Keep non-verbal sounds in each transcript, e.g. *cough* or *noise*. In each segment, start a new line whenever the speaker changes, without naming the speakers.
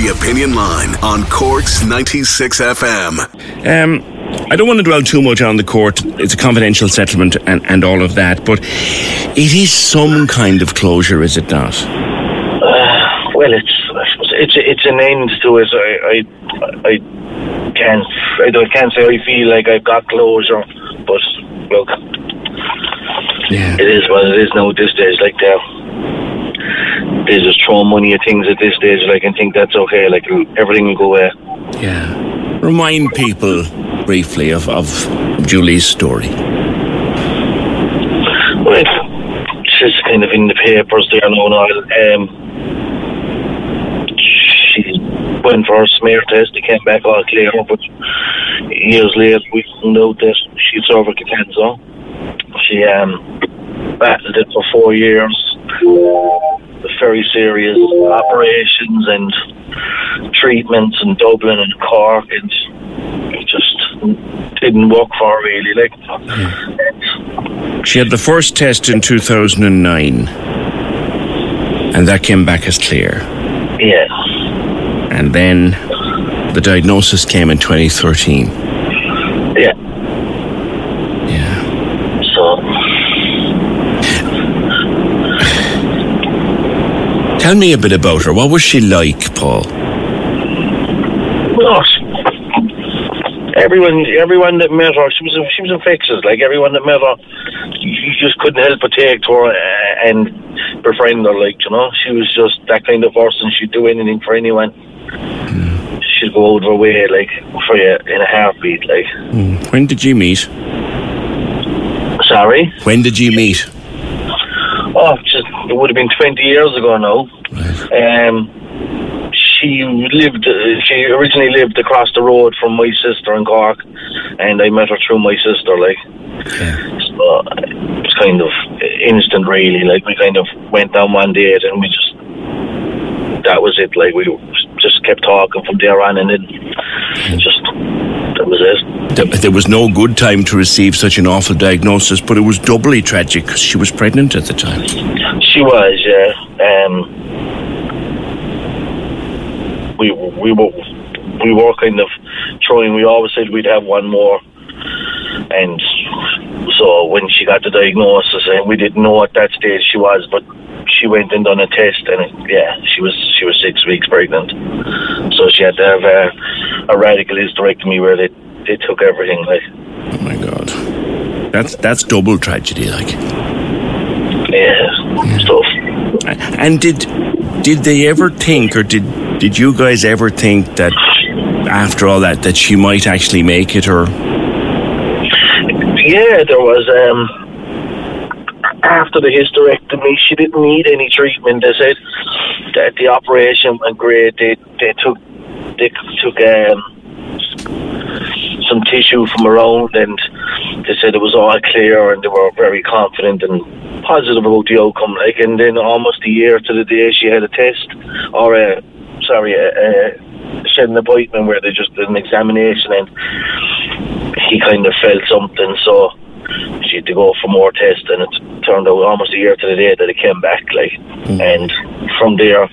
The Opinion Line on Cork's 96 FM.
Um, I don't want to dwell too much on the court. It's a confidential settlement and, and all of that, but it is some kind of closure, is it not?
Uh, well, it's it's it's an end to it. I I, I can't I, don't- can't say I feel like I've got closure, but look,
Yeah.
it is what it is now at this stage. Like they they just throw money at things at this stage. Like and think that's okay. Like everything will go away.
Yeah. Remind people briefly of, of Julie's story.
Well, it's just kind of in the papers there now. now um, she went for a smear test. It came back all clear, but years later we found out that she had cervical cancer. She um, battled it for four years. Very serious operations and treatments in Dublin and Cork, and it just didn't work for her really. Like, hmm.
She had the first test in 2009, and that came back as clear.
yeah.
And then the diagnosis came in 2013.
Yeah.
Yeah.
So
Tell me a bit about her. What was she like, Paul?
Gosh. Everyone, everyone that met her, she was she was infectious. Like everyone that met her, you just couldn't help but take to her uh, and befriend her. Like you know, she was just that kind of person. She'd do anything for anyone. She'd go out of her way, like for you in a heartbeat. Like,
When did you meet?
sorry,
When did you meet?
oh, just it would have been twenty years ago now. Um, she lived. She originally lived across the road from my sister in Cork, and I met her through my sister. Like, so it was kind of instant, really. Like, we kind of went down one date, and we just that was it. Like, we just kept talking from there on, and then just that was it.
There- There was no good time to receive such an awful diagnosis, but it was doubly tragic because she was pregnant at the time.
She was, yeah. Um, we we were we were kind of trying. We always said we'd have one more, and so when she got the diagnosis, and we didn't know at that stage she was, but she went and done a test, and it, yeah, she was she was six weeks pregnant. So she had to have a, a radical hysterectomy where they they took everything. Like,
Oh my God. That's that's double tragedy, like.
yeah, stuff.
And did did they ever think, or did did you guys ever think that after all that that she might actually make it, or
Yeah, there was. Um, after the hysterectomy, she didn't need any treatment. They said that the operation went great. They they took they took um, some tissue from around, and they said it was all clear, and they were very confident and positive about the outcome. Like, and then almost a year to the day, she had a test, or a sorry, a she had an appointment where they just did an examination, and he kind of felt something, so she had to go for more tests, and it turned out almost a year to the day that it came back, like, hmm. and from there,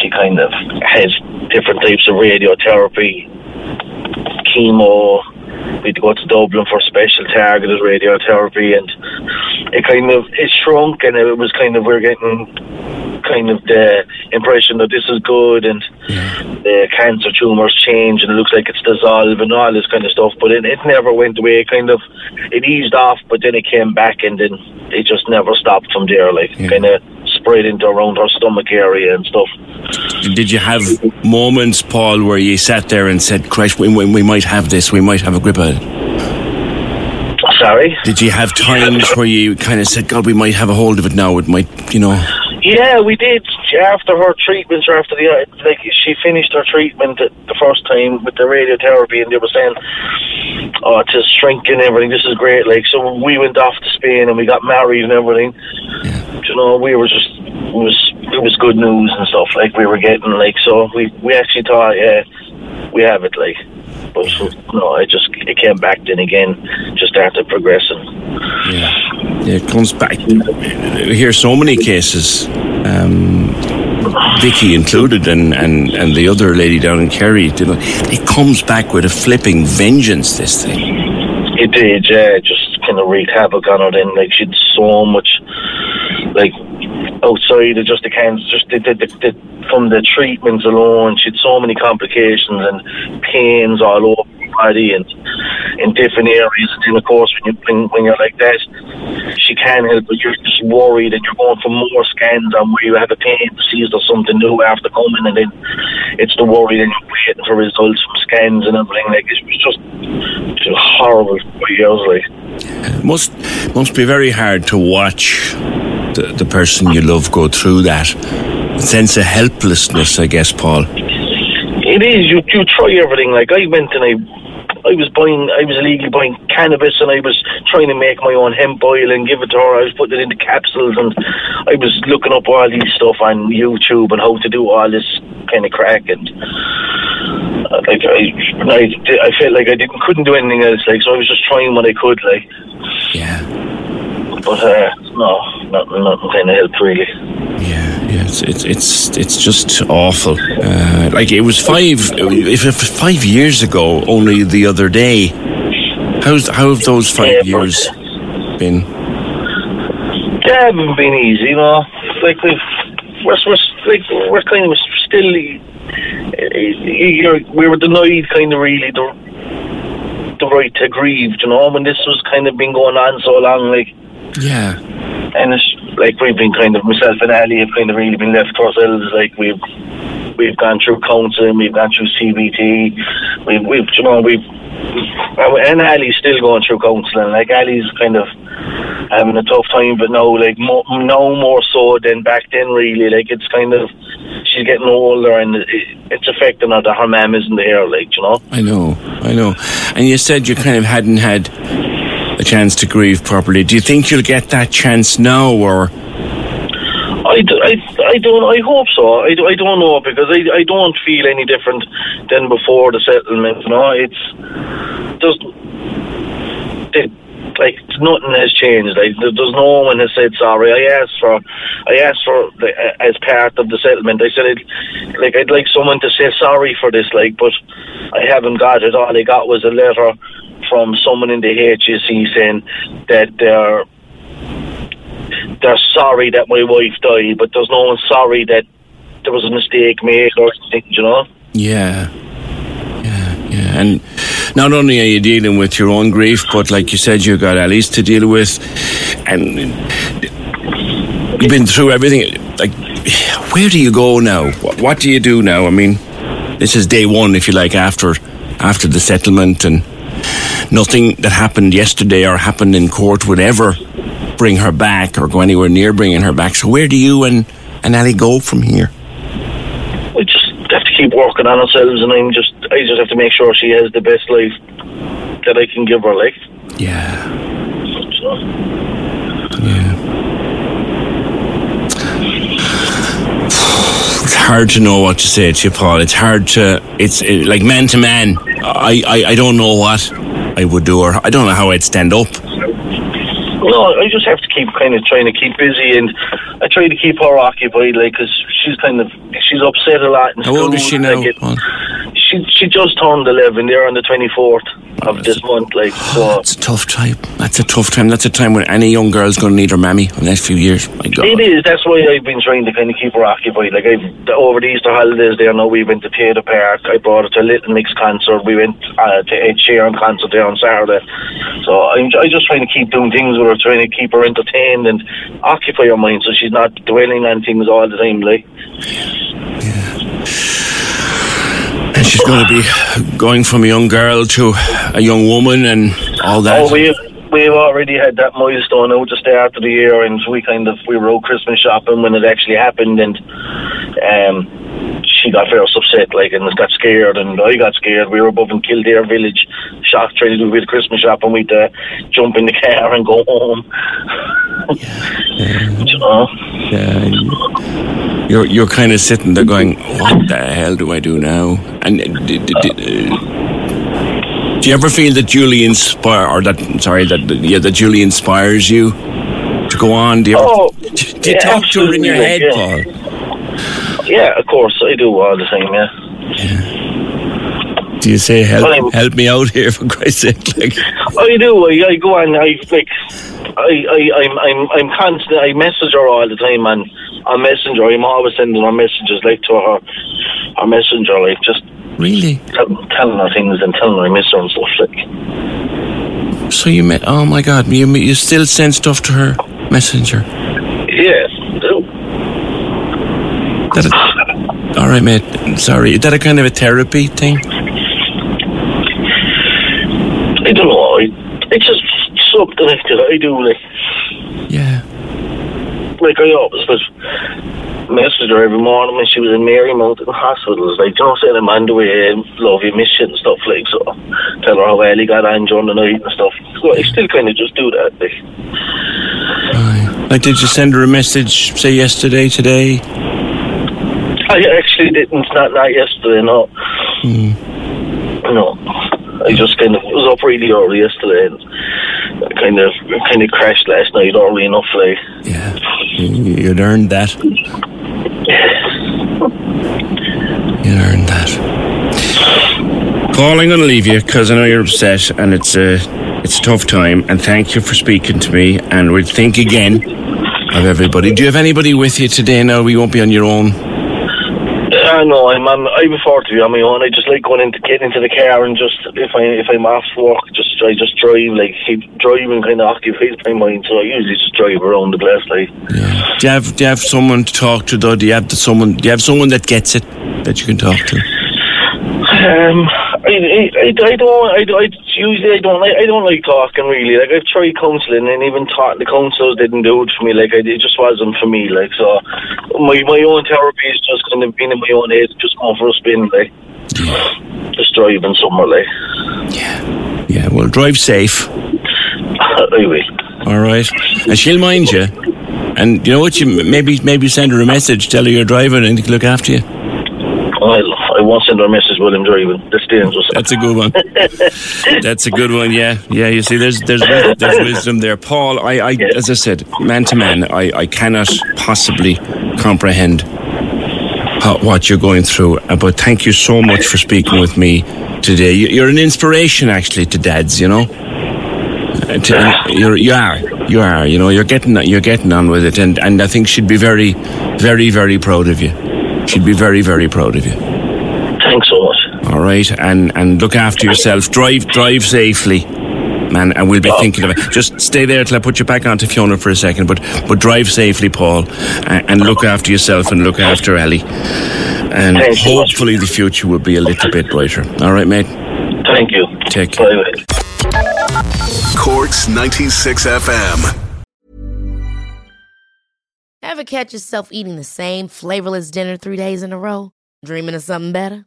she kind of had different types of radiotherapy, chemo. We had to go to Dublin for special targeted radiotherapy, and it kind of it shrunk, and it was kind of we're getting kind of the impression that this is good, and the cancer tumors change, and it looks like it's dissolved, and all this kind of stuff. But it, it never went away. It kind of it eased off, but then it came back, and then it just never stopped from there. Like kind of spread into around her stomach area and stuff.
did you have moments, Paul, where you sat there and said, "Christ, we, we, we might have this. We might have a grip on it."
Sorry.
Did you have times where you kind of said, "God, we might have a hold of it now. It might, you know."
Yeah, we did. After her treatments, or after the uh, like, she finished her treatment the first time with the radiotherapy, and they were saying, "Oh, it's just shrinking everything. This is great." Like, so we went off to Spain and we got married and everything. Yeah. You know, we were just it was it was good news and stuff. Like we were getting like so we we actually thought, yeah, we have it. Like, but so, no, it just it came back then again, just after progressing.
Yeah, yeah it comes back. We hear so many cases. Um, Vicky included, and, and, and the other lady down in Kerry, you know, it comes back with a flipping vengeance. This thing.
It did, yeah. Just kind of wreaked havoc on her. Then, like she'd so much, like outside of just the cancer, just the, the, the, the, from the treatments alone, she'd so many complications and pains all over the body and in different areas. And then, of course, when, you, when, when you're like that, she can't help but you're just worried and you're going for more scans on where you have a pain to see if there's something new after coming. And then it's the worry that you're waiting for results from scans and everything. Like, it was just, just horrible for years, like.
Must must be very hard to watch the, the person you love go through that sense of helplessness, I guess, Paul.
It is. You you try everything. Like I went and I I was buying, I was illegally buying cannabis, and I was trying to make my own hemp oil and give it to her. I was putting it into capsules, and I was looking up all these stuff on YouTube and how to do all this kind of crack. And uh, like I, I, I felt like I didn't couldn't do anything else. Like so, I was just trying what I could. Like
yeah.
But uh, no, nothing, nothing kind of helped really.
Yeah, yeah, it's it's it's, it's just awful. Uh, like it was five, if it was five years ago, only the other day. How's how have those five years been?
They haven't been easy, you know. Like we've we're, we're like we're kind of still. You're, we were denied kind of really the the right to grieve, you know, when this was kind of been going on so long, like
yeah.
And it's like we've been kind of myself and Ali have kind of really been left to ourselves. Like we've we've gone through counselling, we've gone through CBT, we've we've you know we've and Ali's still going through counselling. Like Ali's kind of having a tough time, but now like mo- no more so than back then. Really, like it's kind of she's getting older and it's affecting her that her mum isn't there. Like you know.
I know, I know. And you said you kind of hadn't had a chance to grieve properly. Do you think you'll get that chance now, or?
I, I, I don't I hope so. I, I don't know because I, I don't feel any different than before the settlement you know? It's just it, like nothing has changed. Like there's no one has said sorry. I asked for I asked for as part of the settlement I said it, like I'd like someone to say sorry for this like but I haven't got it. All I got was a letter from someone in the HSE saying that they're they're sorry that my wife died, but there's no one sorry that there was a mistake made or anything, you know?
Yeah. Yeah, yeah. And not only are you dealing with your own grief, but like you said, you've got Alice to deal with. And you've been through everything. Like, where do you go now? What, what do you do now? I mean, this is day one, if you like, after after the settlement and nothing that happened yesterday or happened in court would ever bring her back or go anywhere near bringing her back. So where do you and, and Ali go from here?
We just have to keep working on ourselves, and I'm just I just have to make sure she has the best life that I can give her. Like,
yeah,
so.
yeah. It's hard to know what to say to you, Paul. It's hard to. It's it, like man to man. I, I I don't know what I would do, or I don't know how I'd stand up.
No, I just have to keep kind of trying to keep busy, and I try to keep her occupied, like, because she's kind of she's upset a lot. In
How old is she now? Like it,
she she just turned eleven. There on the twenty fourth of this month. Like so, *sighs*
that's a tough time. That's a tough time. That's a time when any young girl's going to need her mammy in the next few years. My God.
It is. That's why I've been trying to kind of keep her occupied. Like I've over the Easter holidays, there now we went to Tayto Park. I brought her to a Little Mix concert. We went uh, to Ed Sheeran concert there on Saturday. So I'm, I'm just trying to keep doing things with her, trying to keep her entertained and occupy her mind, so she's not dwelling on things all the time. Like.
Yeah. And she's going to be going from a young girl to a young woman and all that.
Oh, we we've already had that milestone out just start of the year, and we kind of we were out Christmas shopping when it actually happened, and um, she got very upset, like, and got scared, and I got scared. We were above in Kildare village, shocked, trying to do a bit of Christmas shopping. We'd uh, jump in the *laughs* car and go home. you know?
Yeah, *laughs* you're you're kind of sitting there going, "What the hell do I do now?" And uh, d- d- d- uh, do you ever feel that Julie inspire, or that sorry, that yeah, that Julie inspires you to go on? Do you, ever,
Oh,
do you
yeah,
talk to her in your head,
yeah.
Paul?
Yeah, of course I do all the time. Yeah.
Do you say help
Well,
help me out here for Christ's sake? *laughs* Like,
I do. I, I go on. I like. I, I, I'm, I'm, I'm constant. I message her all the time, and on Messenger, I'm always sending her messages like to her, her messenger, like just
really?
tell, telling her things and telling her I miss her and stuff. Like,
So you met? Oh my God! You you still send stuff to her messenger?
yeah.
That a, all right, mate. Sorry. Is that a kind of a therapy thing?
I don't know. It's just something that I do. Like. Like I always was message her every morning when she was in Marymount in hospital. It's like, you know, saying I'm on the way, love you, miss you and stuff like so. Tell her how well he got on during the night and stuff. So I still kind of just do that. Like,
Right. Like, did you send her a message, say yesterday, today?
I actually didn't. Not not yesterday. No. Hmm. No. I just kind of was up really early yesterday and kind of kind of crashed last night early enough. Like,
Yeah. You- You'd earned that. You'd earned that. Paul, I'm going to leave you because I know you're upset and it's a, it's a tough time. And thank you for speaking to me. And we'll think again of everybody. Do you have anybody with you today now? We won't be on your own.
I know I'm, I'm I prefer to be on my own. I just like going into get into the car and just if I if I'm off work, just I just drive like keep driving kind of occupies my mind. So I usually just drive around the place like.
Yeah. Do you have Do you have someone to talk to though? Do you have the someone? Do you have someone that gets it that you can talk to?
Um, I, I, I, I don't, I, I usually I don't, like, I don't like talking really. Like I've tried counselling and even taught the counsellors didn't do it for me. Like I, it just wasn't for me. Like so, my my own therapy is just kind of being in my own head, just going for a spin, like just driving somewhere, like
Yeah. Yeah. Well, drive safe. *laughs*
I will.
All right. And she'll mind you. And you know what? You maybe maybe send her a message, tell her you're driving, and look after you.
I'll, Won't send her a message while I'm driving. That's dangerous.
That's a good one. *laughs* That's a good one. Yeah, yeah. You see, there's there's there's wisdom there, Paul. I, I as I said, man to man, I, I cannot possibly comprehend how, what you're going through. Uh, But thank you so much for speaking with me today. You- You're an inspiration, actually, to dads. You know, Uh, to- you're you are you are. You know, you're getting you're getting on with it, and and I think she'd be very, very, very proud of you. She'd be very, very proud of you.
Thanks so much.
All right, and and look after yourself. Drive drive safely, man. And we'll be thinking of it. Just stay there till I put you back onto Fiona for a second. But but drive safely, Paul, and, and look after yourself and look after Ellie. And
Thank you.
hopefully the future will be a little bit brighter. All right, mate.
Thank you.
Take care.
Bye bye.
Corks 96 FM.
Ever catch yourself eating the same flavorless dinner three days in a row? Dreaming of something better?